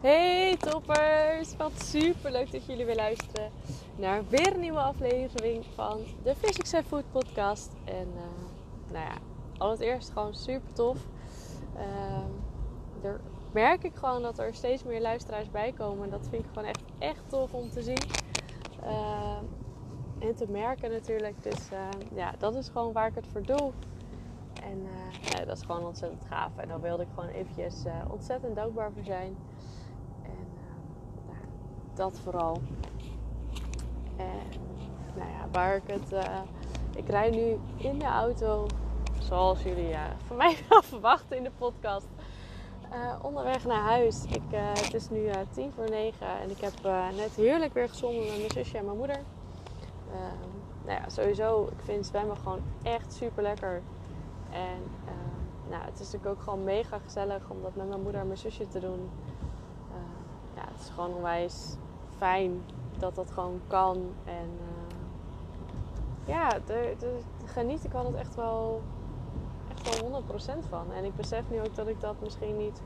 Hey toppers! Wat super leuk dat jullie weer luisteren naar weer een nieuwe aflevering van de Physics and Food podcast. En uh, nou ja, allereerst gewoon super tof. Uh, er merk ik gewoon dat er steeds meer luisteraars bij komen. En dat vind ik gewoon echt, echt tof om te zien. Uh, en te merken natuurlijk. Dus ja, dat is gewoon waar ik het voor doe. En ja, dat is gewoon ontzettend gaaf. En daar wilde ik gewoon eventjes ontzettend dankbaar voor zijn dat vooral. En nou ja, waar ik het. Uh, ik rijd nu in de auto, zoals jullie uh, van mij wel verwachten in de podcast. Onderweg naar huis. Ik, het is nu tien voor negen en ik heb net heerlijk weer gezongen met mijn zusje en mijn moeder. nou ja, sowieso, ik vind zwemmen gewoon echt super lekker. En nou, het is natuurlijk ook gewoon mega gezellig om dat met mijn moeder en mijn zusje te doen. ja, het is gewoon onwijs fijn dat dat gewoon kan. En uh, ja, daar geniet ik altijd echt wel, echt wel 100% van. En ik besef nu ook dat ik dat misschien niet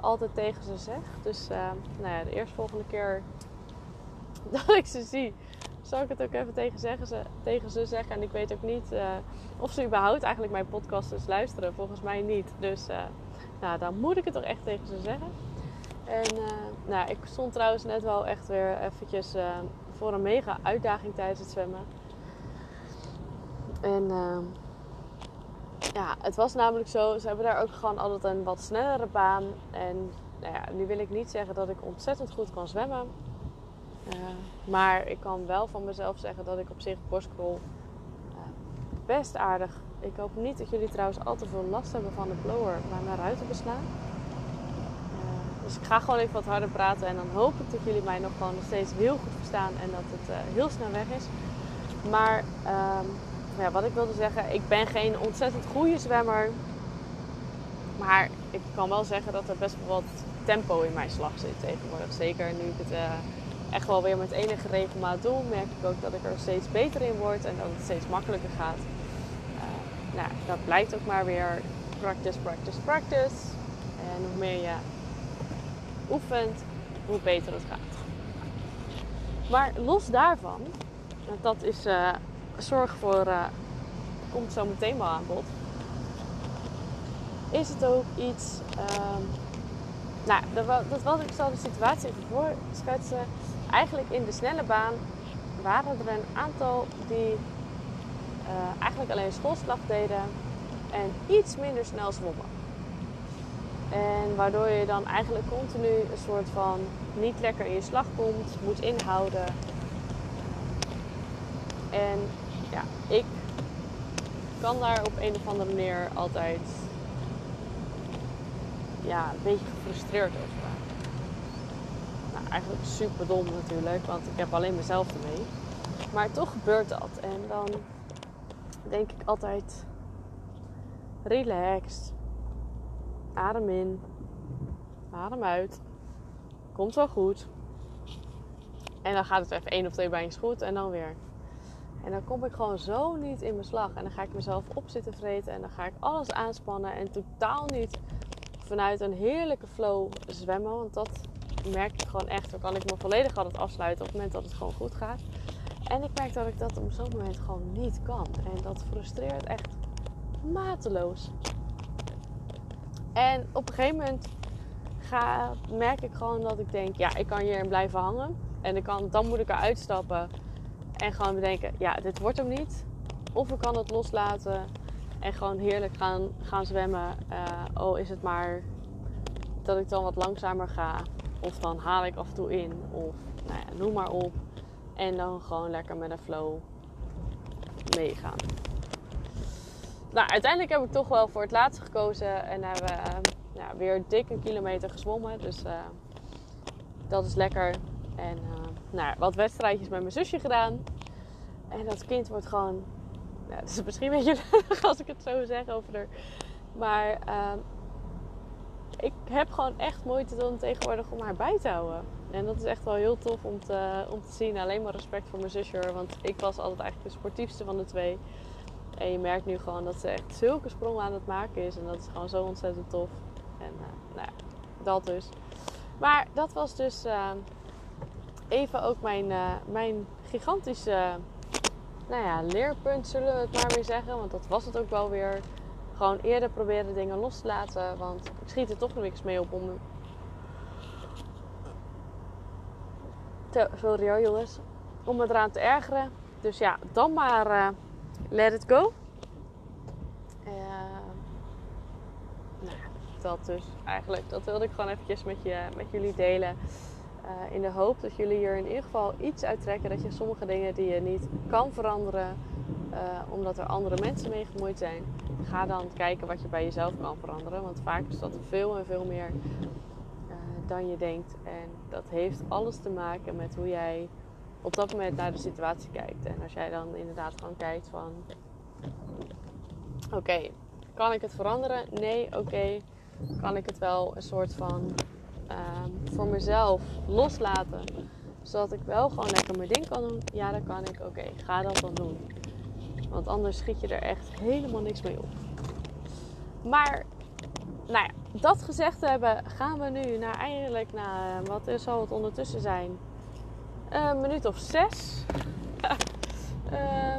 altijd tegen ze zeg. Dus uh, nou ja, de eerstvolgende keer dat ik ze zie, zal ik het ook even tegen, zeggen, ze, tegen ze zeggen. En ik weet ook niet uh, of ze überhaupt eigenlijk mijn podcast dus luisteren. Volgens mij niet. Dus nou, dan moet ik het toch echt tegen ze zeggen. En uh, nou, ik stond trouwens net wel echt weer eventjes uh, voor een mega uitdaging tijdens het zwemmen. En uh, ja, het was namelijk zo, ze hebben daar ook gewoon altijd een wat snellere baan. En nou ja, nu wil ik niet zeggen dat ik ontzettend goed kan zwemmen. maar ik kan wel van mezelf zeggen dat ik op zich borstkrol best aardig. Ik hoop niet dat jullie trouwens al te veel last hebben van de blower waar mijn ruiten beslaan. Dus ik ga gewoon even wat harder praten en dan hoop ik dat jullie mij nog gewoon nog steeds heel goed verstaan en dat het uh, heel snel weg is. Maar um, ja, wat ik wilde zeggen, ik ben geen ontzettend goede zwemmer. Maar ik kan wel zeggen dat er best wel wat tempo in mijn slag zit tegenwoordig. Zeker nu ik het uh, echt wel weer met enige regelmaat doe, merk ik ook dat ik er steeds beter in word en dat het steeds makkelijker gaat. Uh, nou, dat blijkt ook maar weer practice, practice, practice. En hoe meer je oefent, hoe beter het gaat. Maar los daarvan, dat is uh, zorg voor, uh, komt zo meteen wel aan bod, is het ook iets. Um, nou, dat, was ik zal de situatie even voorschetsen. Eigenlijk in de snelle baan waren er een aantal die uh, eigenlijk alleen schoolslag deden en iets minder snel zwommen. Waardoor je dan eigenlijk continu een soort van niet lekker in je slag komt, moet inhouden. En ja, ik kan daar op een of andere manier altijd ja, een beetje gefrustreerd over. Nou, eigenlijk super dom natuurlijk, want ik heb alleen mezelf ermee. Maar toch gebeurt dat. En dan denk ik altijd relaxed Adem in. Adem uit. Komt wel goed. En dan gaat het even één of twee bijns goed en dan weer. En dan kom ik gewoon zo niet in mijn slag. En dan ga ik mezelf op zitten vreten. En dan ga ik alles aanspannen. En totaal niet vanuit een heerlijke flow zwemmen. Want dat merk ik gewoon echt. Dan kan ik me volledig altijd afsluiten op het moment dat het gewoon goed gaat. En ik merk dat ik dat op zo'n moment gewoon niet kan. En dat frustreert echt mateloos. En op een gegeven moment ga, merk ik gewoon dat ik denk, ja, ik kan hierin blijven hangen. En ik kan, dan moet ik eruit stappen en gewoon bedenken, ja, dit wordt hem niet. Of ik kan het loslaten en gewoon heerlijk gaan, gaan zwemmen. Oh, is het maar dat ik dan wat langzamer ga. Of dan haal ik af en toe in. Of nou ja, noem maar op. En dan gewoon lekker met een flow meegaan nou, uiteindelijk heb ik toch wel voor het laatste gekozen. En hebben we ja, weer dik een kilometer gezwommen. Dus uh, dat is lekker. En uh, nou, wat wedstrijdjes met mijn zusje gedaan. En dat kind wordt gewoon... Ja, het is misschien een beetje lullig als ik het zo zeg over haar. Maar ehm, ik heb gewoon echt moeite dan tegenwoordig om haar bij te houden. En dat is echt wel heel tof om te, om te zien. Alleen maar respect voor mijn zusje. Want ik was altijd eigenlijk de sportiefste van de twee. En je merkt nu gewoon dat ze echt zulke sprongen aan het maken is. En dat is gewoon zo ontzettend tof. En uh, nou ja, dat dus. Maar dat was dus uh, even ook mijn, uh, mijn gigantische nou ja, leerpunt, zullen we het maar weer zeggen. Want dat was het ook wel weer. Gewoon eerder proberen dingen los te laten. Want ik schiet er toch niks mee op om. Te, sorry hoor jongens. Om me eraan te ergeren. Dus ja, dan maar let it go. Uh, nou, dat dus eigenlijk. Dat wilde ik gewoon eventjes met, je, met jullie delen. Uh, in de hoop dat jullie hier in ieder geval iets uittrekken. Dat je sommige dingen die je niet kan veranderen, uh, omdat er andere mensen mee gemoeid zijn, ga dan kijken wat je bij jezelf kan veranderen. Want vaak is dat veel en veel meer uh, dan je denkt. En dat heeft alles te maken met hoe jij op dat moment naar de situatie kijkt. En als jij dan inderdaad gewoon kijkt van... Oké, kan ik het veranderen? Nee, oké. Kan ik het wel een soort van uh, voor mezelf loslaten? Zodat ik wel gewoon lekker mijn ding kan doen? Ja, dat kan ik. Oké, ga dat dan doen. Want anders schiet je er echt helemaal niks mee op. Maar, nou ja, dat gezegd hebben, gaan we nu naar eigenlijk naar, wat zal het ondertussen zijn? Een minuut of zes. uh,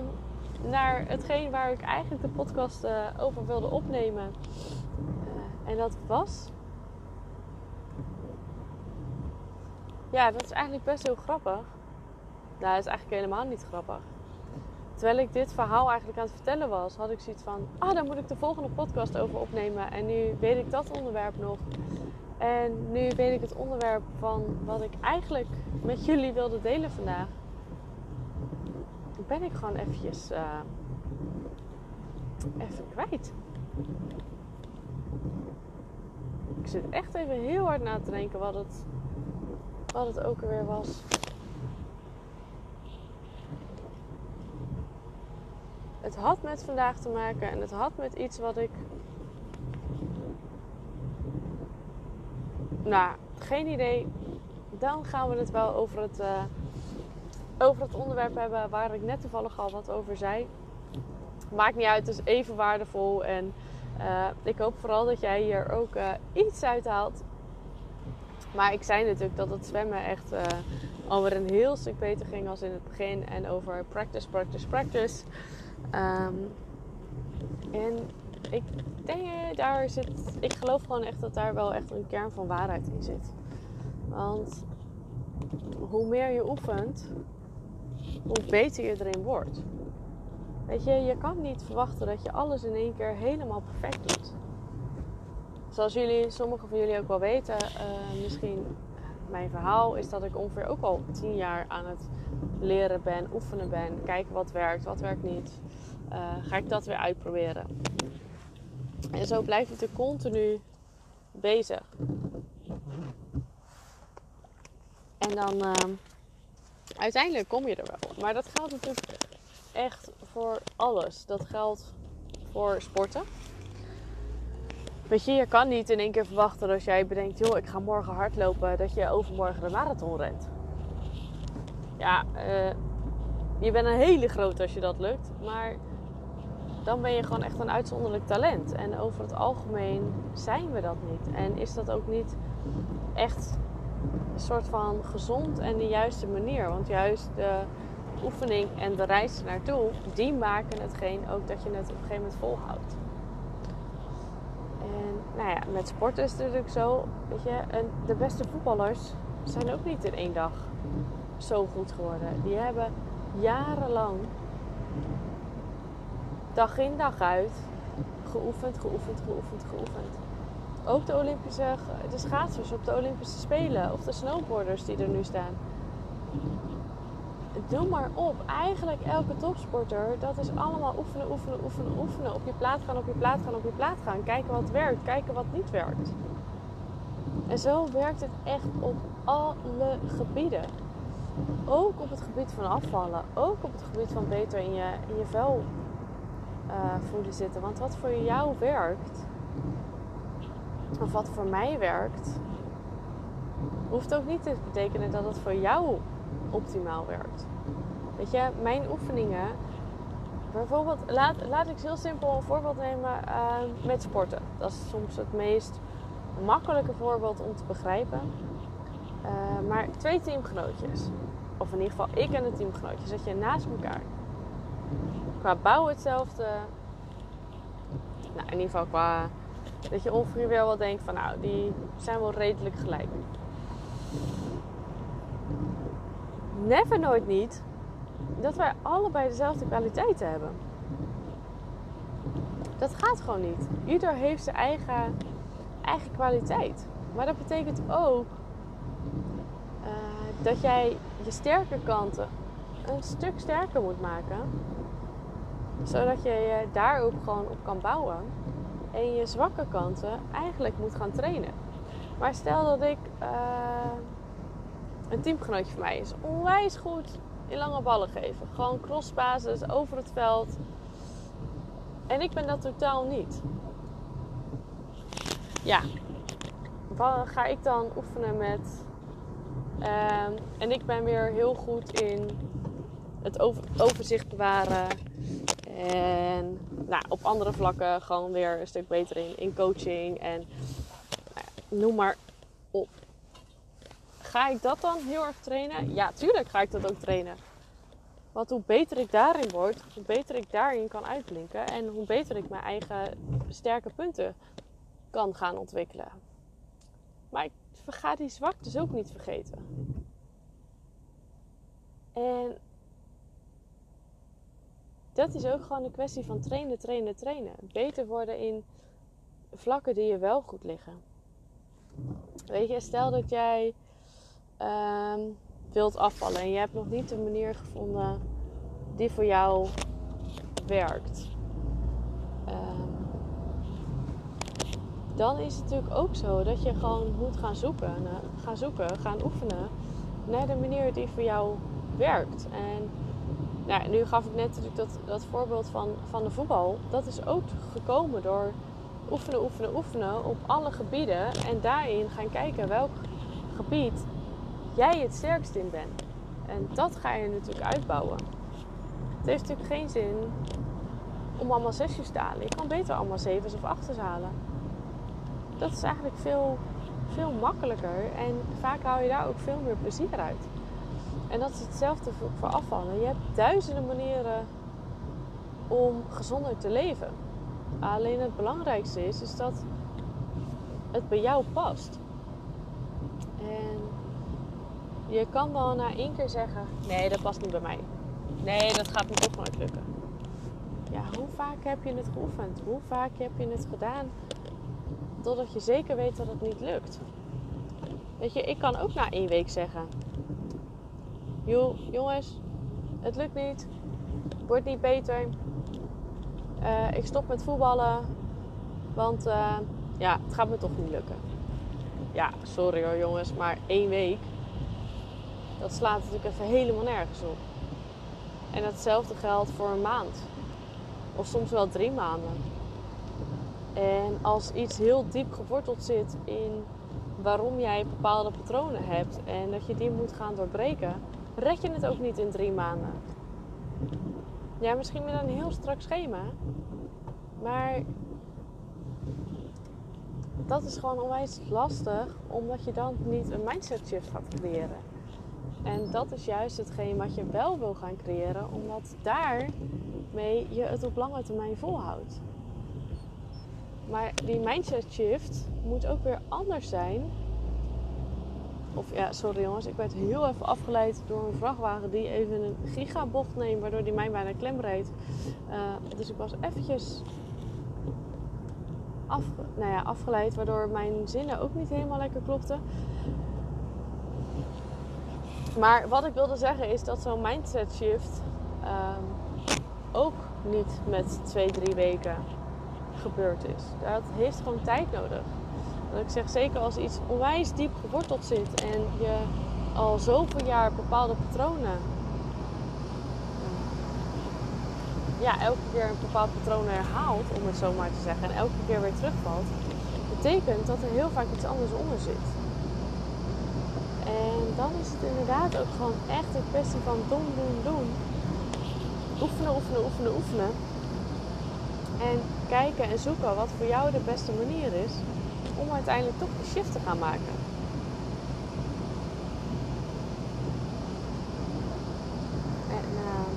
naar hetgeen waar ik eigenlijk de podcast uh, over wilde opnemen. Uh, en dat was. Ja, dat is eigenlijk best heel grappig. Nou, dat is eigenlijk helemaal niet grappig. Terwijl ik dit verhaal eigenlijk aan het vertellen was, had ik zoiets van: ah, daar moet ik de volgende podcast over opnemen. En nu weet ik dat onderwerp nog. En nu weet ik het onderwerp van wat ik eigenlijk met jullie wilde delen vandaag. Ben ik gewoon eventjes uh, even kwijt. Ik zit echt even heel hard na te denken wat het, wat het ook alweer was. Het had met vandaag te maken en het had met iets wat ik Nou, geen idee. Dan gaan we het wel over het, uh, over het onderwerp hebben waar ik net toevallig al wat over zei. Maakt niet uit, het is even waardevol. En uh, ik hoop vooral dat jij hier ook uh, iets uit haalt. Maar ik zei natuurlijk dat het zwemmen echt alweer een heel stuk beter ging als in het begin. En over practice, practice, practice. Um, en ik denk, daar zit, ik geloof gewoon echt dat daar wel echt een kern van waarheid in zit. Want hoe meer je oefent, hoe beter je erin wordt. Weet je, je kan niet verwachten dat je alles in één keer helemaal perfect doet. Zoals jullie, sommigen van jullie ook wel weten, uh, misschien mijn verhaal is dat ik ongeveer ook al tien jaar aan het leren ben, oefenen ben, kijken wat werkt, wat werkt niet. Uh, ga ik dat weer uitproberen. En zo blijf je er continu bezig. En dan uh, uiteindelijk kom je er wel. Maar dat geldt natuurlijk echt voor alles. Dat geldt voor sporten. Weet je, je kan niet in één keer verwachten als jij bedenkt, joh, ik ga morgen hardlopen, dat je overmorgen de marathon rent. Ja, uh, je bent een hele groot als je dat lukt. Maar dan ben je gewoon echt een uitzonderlijk talent. En over het algemeen zijn we dat niet. En is dat ook niet echt een soort van gezond en de juiste manier. Want juist de oefening en de reis naartoe, die maken hetgeen ook dat je het op een gegeven moment volhoudt. En nou ja, met sporten is het natuurlijk zo, weet je, en de beste voetballers zijn ook niet in één dag zo goed geworden. Die hebben jarenlang dag in dag uit geoefend, geoefend, geoefend, geoefend. Ook de Olympische, de schaatsers op de Olympische Spelen of de snowboarders die er nu staan. Doe maar op. Eigenlijk elke topsporter, dat is allemaal oefenen, oefenen, oefenen, oefenen. Op je plaat gaan, op je plaat gaan, op je plaat gaan. Kijken wat werkt, kijken wat niet werkt. En zo werkt het echt op alle gebieden. Ook op het gebied van afvallen. Ook op het gebied van beter in je, in je vel uh, voelen zitten. Want wat voor jou werkt, of wat voor mij werkt, hoeft ook niet te betekenen dat het voor jou optimaal werkt. Weet je, mijn oefeningen, bijvoorbeeld, laat, laat ik heel simpel een voorbeeld nemen uh, met sporten. Dat is soms het meest makkelijke voorbeeld om te begrijpen. Uh, maar twee teamgenootjes, of in ieder geval ik en de teamgenootjes, zet je naast elkaar. Qua bouw hetzelfde. Nou, in ieder geval qua dat je ongeveer wel denkt van nou, die zijn wel redelijk gelijk. Never nooit niet dat wij allebei dezelfde kwaliteiten hebben. Dat gaat gewoon niet. Ieder heeft zijn eigen, eigen kwaliteit. Maar dat betekent ook uh, dat jij je sterke kanten een stuk sterker moet maken. Zodat je daar ook gewoon op kan bouwen. En je zwakke kanten eigenlijk moet gaan trainen. Maar stel dat ik uh, een teamgenootje van mij is onwijs goed in lange ballen geven. Gewoon crossbasis over het veld. En ik ben dat totaal niet. Ja, wat ga ik dan oefenen met. Uh, en ik ben weer heel goed in het over, overzicht bewaren. En nou, op andere vlakken gewoon weer een stuk beter in, in coaching. En nou, noem maar op. Ga ik dat dan heel erg trainen? Ja, tuurlijk ga ik dat ook trainen. Want hoe beter ik daarin word, hoe beter ik daarin kan uitblinken. En hoe beter ik mijn eigen sterke punten kan gaan ontwikkelen. Maar ik ga die zwaktes ook niet vergeten. En dat is ook gewoon een kwestie van trainen, trainen, trainen. Beter worden in vlakken die je wel goed liggen. Weet je, stel dat jij ehm, wilt afvallen en je hebt nog niet de manier gevonden die voor jou werkt. Ehm, dan is het natuurlijk ook zo dat je gewoon moet gaan zoeken, gaan zoeken, gaan oefenen naar de manier die voor jou werkt. En nou, nu gaf ik net natuurlijk dat, dat voorbeeld van, van de voetbal. Dat is ook gekomen door oefenen, oefenen, oefenen op alle gebieden. En daarin gaan kijken welk gebied jij het sterkst in bent. En dat ga je natuurlijk uitbouwen. Het heeft natuurlijk geen zin om allemaal zesjes te halen. Je kan beter allemaal zevens of achters halen. Dat is eigenlijk veel, veel makkelijker. En vaak haal je daar ook veel meer plezier uit. En dat is hetzelfde voor afvallen. Je hebt duizenden manieren om gezonder te leven. Alleen het belangrijkste is, is dat het bij jou past. En je kan wel na één keer zeggen: nee, dat past niet bij mij. Nee, dat gaat me toch nooit lukken. Ja, hoe vaak heb je het geoefend? Hoe vaak heb je het gedaan totdat je zeker weet dat het niet lukt? Weet je, ik kan ook na één week zeggen: joh, jongens, het lukt niet, wordt niet beter. Uh, ik stop met voetballen, want uh, ja, het gaat me toch niet lukken. Ja, sorry hoor jongens, maar één week, dat slaat natuurlijk even helemaal nergens op. En hetzelfde geldt voor een maand. Of soms wel drie maanden. En als iets heel diep geworteld zit in waarom jij bepaalde patronen hebt en dat je die moet gaan doorbreken, red je het ook niet in drie maanden. Ja, misschien met een heel strak schema. Maar dat is gewoon onwijs lastig, omdat je dan niet een mindset shift gaat creëren. En dat is juist hetgeen wat je wel wil gaan creëren, omdat daarmee je het op lange termijn volhoudt. Maar die mindset shift moet ook weer anders zijn of ja, sorry jongens, ik werd heel even afgeleid door een vrachtwagen die even een gigabocht neemt, waardoor die mij bijna klem reed. Uh, dus ik was eventjes af, nou ja, afgeleid, waardoor mijn zinnen ook niet helemaal lekker klopten. Maar wat ik wilde zeggen is dat zo'n mindset shift um, ook niet met twee, drie weken gebeurd is. Dat heeft gewoon tijd nodig. Dat ik zeg, zeker als iets onwijs diep geworteld zit en je al zoveel jaar bepaalde patronen, ja, elke keer een bepaald patroon herhaalt, om het zo maar te zeggen, en elke keer weer terugvalt, betekent dat er heel vaak iets anders onder zit. En dan is het inderdaad ook gewoon echt een kwestie van doen, doen, doen. Oefenen, oefenen, oefenen, oefenen. En kijken en zoeken wat voor jou de beste manier is om uiteindelijk toch die shift te gaan maken. En ehm,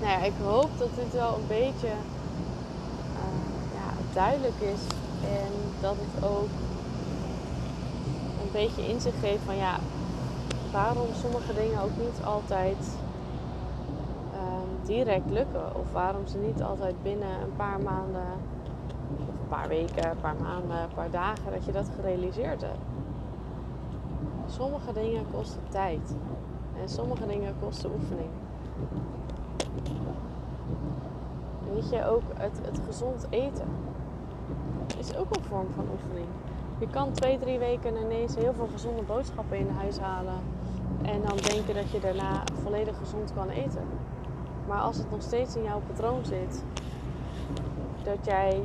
nou ja, ik hoop dat dit wel een beetje ehm, ja, duidelijk is en dat het ook een beetje inzicht geeft van ja, waarom sommige dingen ook niet altijd ehm, direct lukken. Of waarom ze niet altijd binnen een paar maanden een paar weken, een paar maanden, een paar dagen, dat je dat gerealiseerd hebt. Sommige dingen kosten tijd. En sommige dingen kosten oefening. Weet je, ook het, het gezond eten is ook een vorm van oefening. Je kan twee, drie weken ineens heel veel gezonde boodschappen in huis halen. En dan denken dat je daarna volledig gezond kan eten. Maar als het nog steeds in jouw patroon zit, dat jij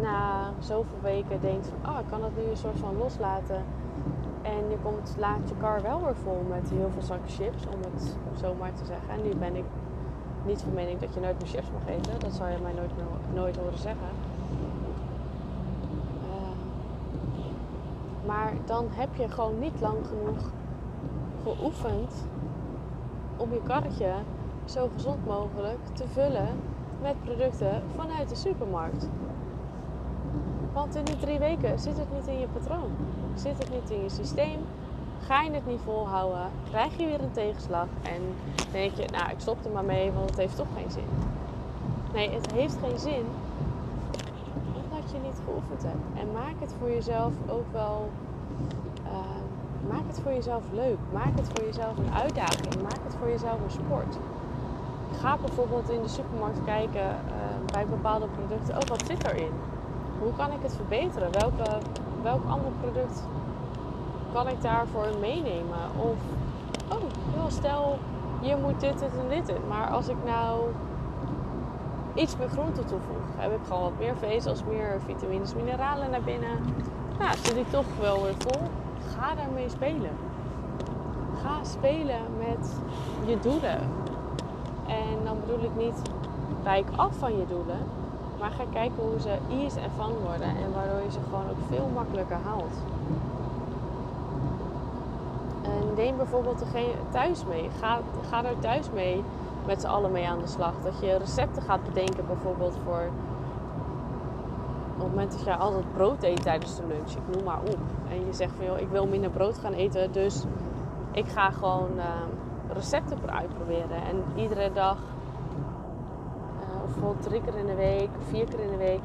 na zoveel weken denkt van, oh, ik kan het nu een soort van loslaten. En je komt, laat je kar wel weer vol met heel veel zakken chips, om het zo maar te zeggen. En nu ben ik niet van mening dat je nooit meer chips mag eten. Dat zou je mij nooit, nooit horen zeggen. Uh, maar dan heb je gewoon niet lang genoeg geoefend om je karretje zo gezond mogelijk te vullen met producten vanuit de supermarkt. Want in die drie weken zit het niet in je patroon. Zit het niet in je systeem. Ga je het niet volhouden, krijg je weer een tegenslag en denk je, nou ik stop er maar mee, want het heeft toch geen zin. Nee, het heeft geen zin omdat je niet geoefend hebt. En maak het voor jezelf ook wel, uh, maak het voor jezelf leuk. Maak het voor jezelf een uitdaging. Maak het voor jezelf een sport. Ga bijvoorbeeld in de supermarkt kijken uh, bij bepaalde producten, oh wat zit erin? Hoe kan ik het verbeteren? Welke, welk ander product kan ik daarvoor meenemen? Of, oh, stel je moet dit, dit en dit in. Maar als ik nou iets meer groente toevoeg, heb ik gewoon wat meer vezels, meer vitamines, mineralen naar binnen. Nou, zit ik toch wel weer vol. Ga daarmee spelen. Ga spelen met je doelen. En dan bedoel ik niet wijk af van je doelen, maar ga kijken hoe ze ease en fun worden en waardoor je ze gewoon ook veel makkelijker haalt. En neem bijvoorbeeld degene thuis mee. Ga, ga er thuis mee met z'n allen mee aan de slag. Dat je recepten gaat bedenken bijvoorbeeld voor... Op het moment dat je altijd brood eet tijdens de lunch, ik noem maar op. En je zegt van joh, ik wil minder brood gaan eten, dus ik ga gewoon uh, recepten uitproberen. En iedere dag bijvoorbeeld drie keer in de week, vier keer in de week,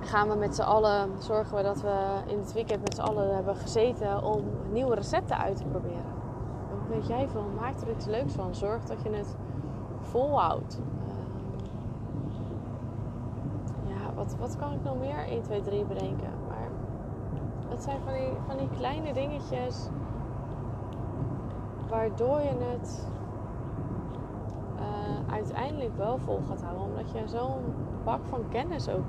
gaan we met z'n allen, zorgen we dat we in het weekend met z'n allen hebben gezeten om nieuwe recepten uit te proberen. Wat weet jij van? Maak er iets leuks van. Zorg dat je het volhoudt. Uh, ja, wat, wat kan ik nog meer 1, 2, 3 bedenken? Maar het zijn van die, van die kleine dingetjes waardoor je het uiteindelijk wel vol gaat houden. Omdat je zo'n bak van kennis ook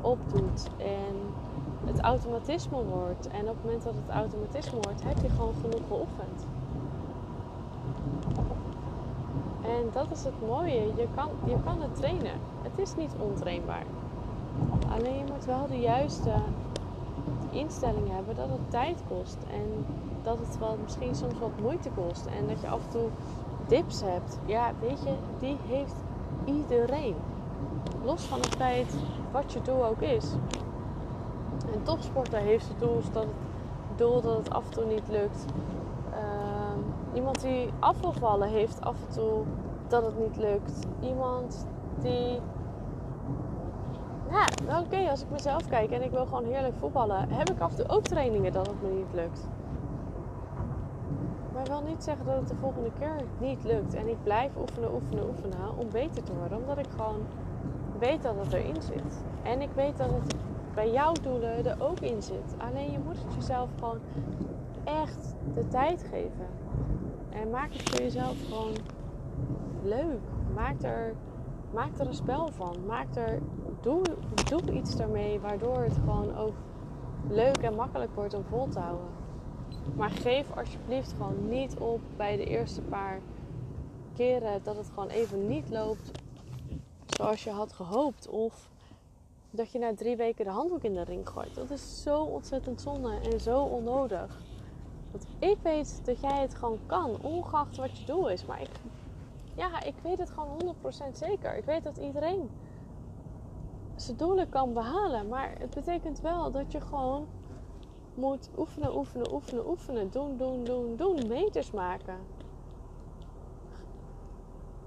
opdoet. En het automatisme wordt. En op het moment dat het automatisme wordt, heb je gewoon genoeg geoefend. En dat is het mooie. Je kan, je kan het trainen. Het is niet ontrainbaar. Alleen je moet wel de juiste instelling hebben dat het tijd kost. En dat het wel misschien soms wat moeite kost. En dat je af en toe dips hebt, ja, weet je, die heeft iedereen. Los van het feit wat je doel ook is. Een topsporter heeft de tools dat het doel dat het af en toe niet lukt. Uh, iemand die af wil vallen heeft af en toe dat het niet lukt. Iemand die. Ja, nou oké, als ik mezelf kijk en ik wil gewoon heerlijk voetballen, heb ik af en toe ook trainingen dat het me niet lukt. Wil niet zeggen dat het de volgende keer niet lukt. En ik blijf oefenen, oefenen, oefenen om beter te worden. Omdat ik gewoon weet dat het erin zit. En ik weet dat het bij jouw doelen er ook in zit. Alleen je moet het jezelf gewoon echt de tijd geven. En maak het voor jezelf gewoon leuk. Maak er, maak er een spel van. Maak er, doe, doe iets daarmee waardoor het gewoon ook leuk en makkelijk wordt om vol te houden. Maar geef alsjeblieft gewoon niet op bij de eerste paar keren dat het gewoon even niet loopt zoals je had gehoopt. Of dat je na drie weken de handdoek in de ring gooit. Dat is zo ontzettend zonde en zo onnodig. Want ik weet dat jij het gewoon kan, ongeacht wat je doel is. Maar ik, ja, ik weet het gewoon 100% zeker. Ik weet dat iedereen zijn doelen kan behalen. Maar het betekent wel dat je gewoon moet oefenen, oefenen, oefenen, oefenen. Doen, doen, doen, doen. Meters maken.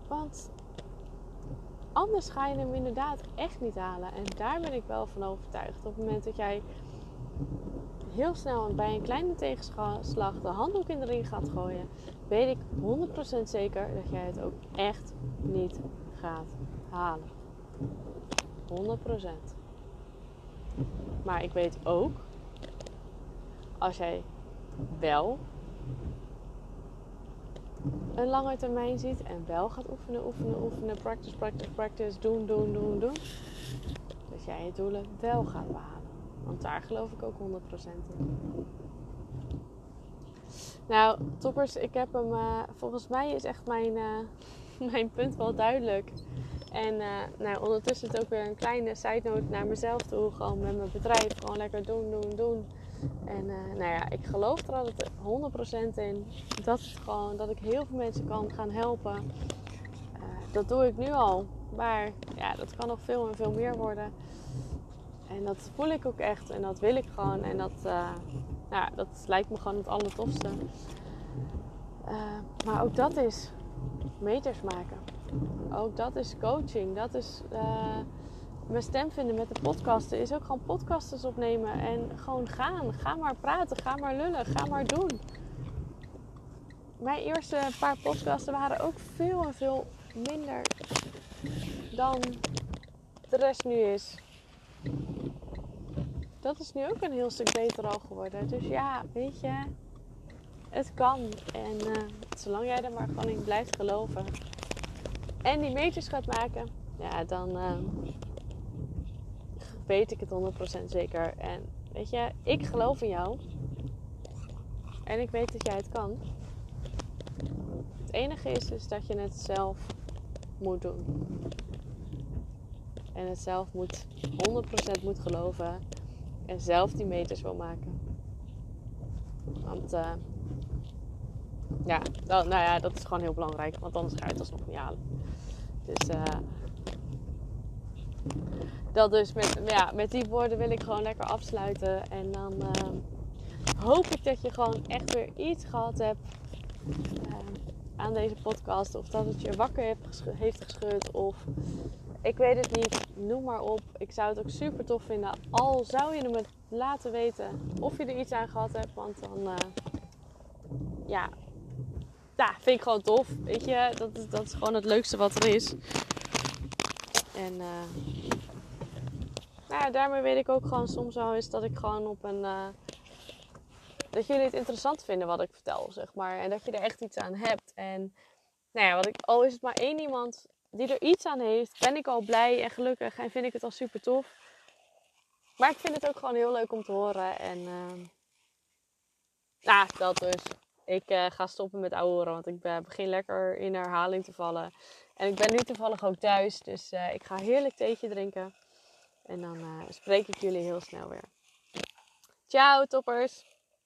Want anders ga je hem inderdaad echt niet halen. En daar ben ik wel van overtuigd. Op het moment dat jij heel snel bij een kleine tegenslag de handdoek in de ring gaat gooien, weet ik 100% zeker dat jij het ook echt niet gaat halen. 100%. Maar ik weet ook, als jij wel een lange termijn ziet en wel gaat oefenen, oefenen, oefenen, practice, practice, practice, doen, doen, doen, doen, dat jij je doelen wel gaat behalen. Want daar geloof ik ook 100% in. Nou, toppers, ik heb hem. Uh, volgens mij is echt mijn, uh, mijn punt wel duidelijk. En uh, nou, ondertussen ook weer een kleine side note naar mezelf toe. Gewoon met mijn bedrijf. Gewoon lekker doen, doen, doen. En nou ja, ik geloof er altijd 100% in. Dat, het gewoon, dat ik heel veel mensen kan gaan helpen. dat doe ik nu al. Maar ja, dat kan nog veel en veel meer worden. En dat voel ik ook echt. En dat wil ik gewoon. En dat, uh, nou, dat lijkt me gewoon het allertofste. Maar ook dat is meters maken. Ook dat is coaching. Dat is mijn stem vinden met de podcasten. Is ook gewoon podcasters opnemen. En gewoon gaan. Ga maar praten. Ga maar lullen. Ga maar doen. Mijn eerste paar podcasten waren ook veel en veel minder dan de rest nu is dat is nu ook een heel stuk beter al geworden. Dus ja, weet je, het kan. En uh, zolang jij er maar gewoon in blijft geloven en die meters gaat maken, ja, dan uh, weet ik het 100% zeker. En weet je, ik geloof in jou. En ik weet dat jij het kan. Het enige is, is dat je het zelf moet doen. En het zelf moet 100% moet geloven en zelf die meters wil maken. Want uh, ja, dat, nou ja, dat is gewoon heel belangrijk, want anders ga je het alsnog niet halen. Dus uh, dat dus met, ja, met die woorden wil ik gewoon lekker afsluiten. En dan uh, hoop ik dat je gewoon echt weer iets gehad hebt aan deze podcast. Of dat het je wakker heeft geschud. Of ik weet het niet. Noem maar op. Ik zou het ook super tof vinden. Al zou je me laten weten of je er iets aan gehad hebt. Want dan, uh, ja, ja, vind ik gewoon tof. Weet je, dat is, dat is gewoon het leukste wat er is. En uh, nou ja, daarmee weet ik ook gewoon soms wel eens dat ik gewoon op een. Uh, dat jullie het interessant vinden wat ik vertel, zeg maar. En dat je er echt iets aan hebt. En nou ja, wat ik, al is het maar één iemand die er iets aan heeft, ben ik al blij en gelukkig en vind ik het al super tof. Maar ik vind het ook gewoon heel leuk om te horen. En uh, nou, dat dus. Ik uh, ga stoppen met ouwehoeren, want ik uh, begin lekker in herhaling te vallen. En ik ben nu toevallig ook thuis, dus ik ga heerlijk theetje drinken. En dan spreek ik jullie heel snel weer. Ciao toppers!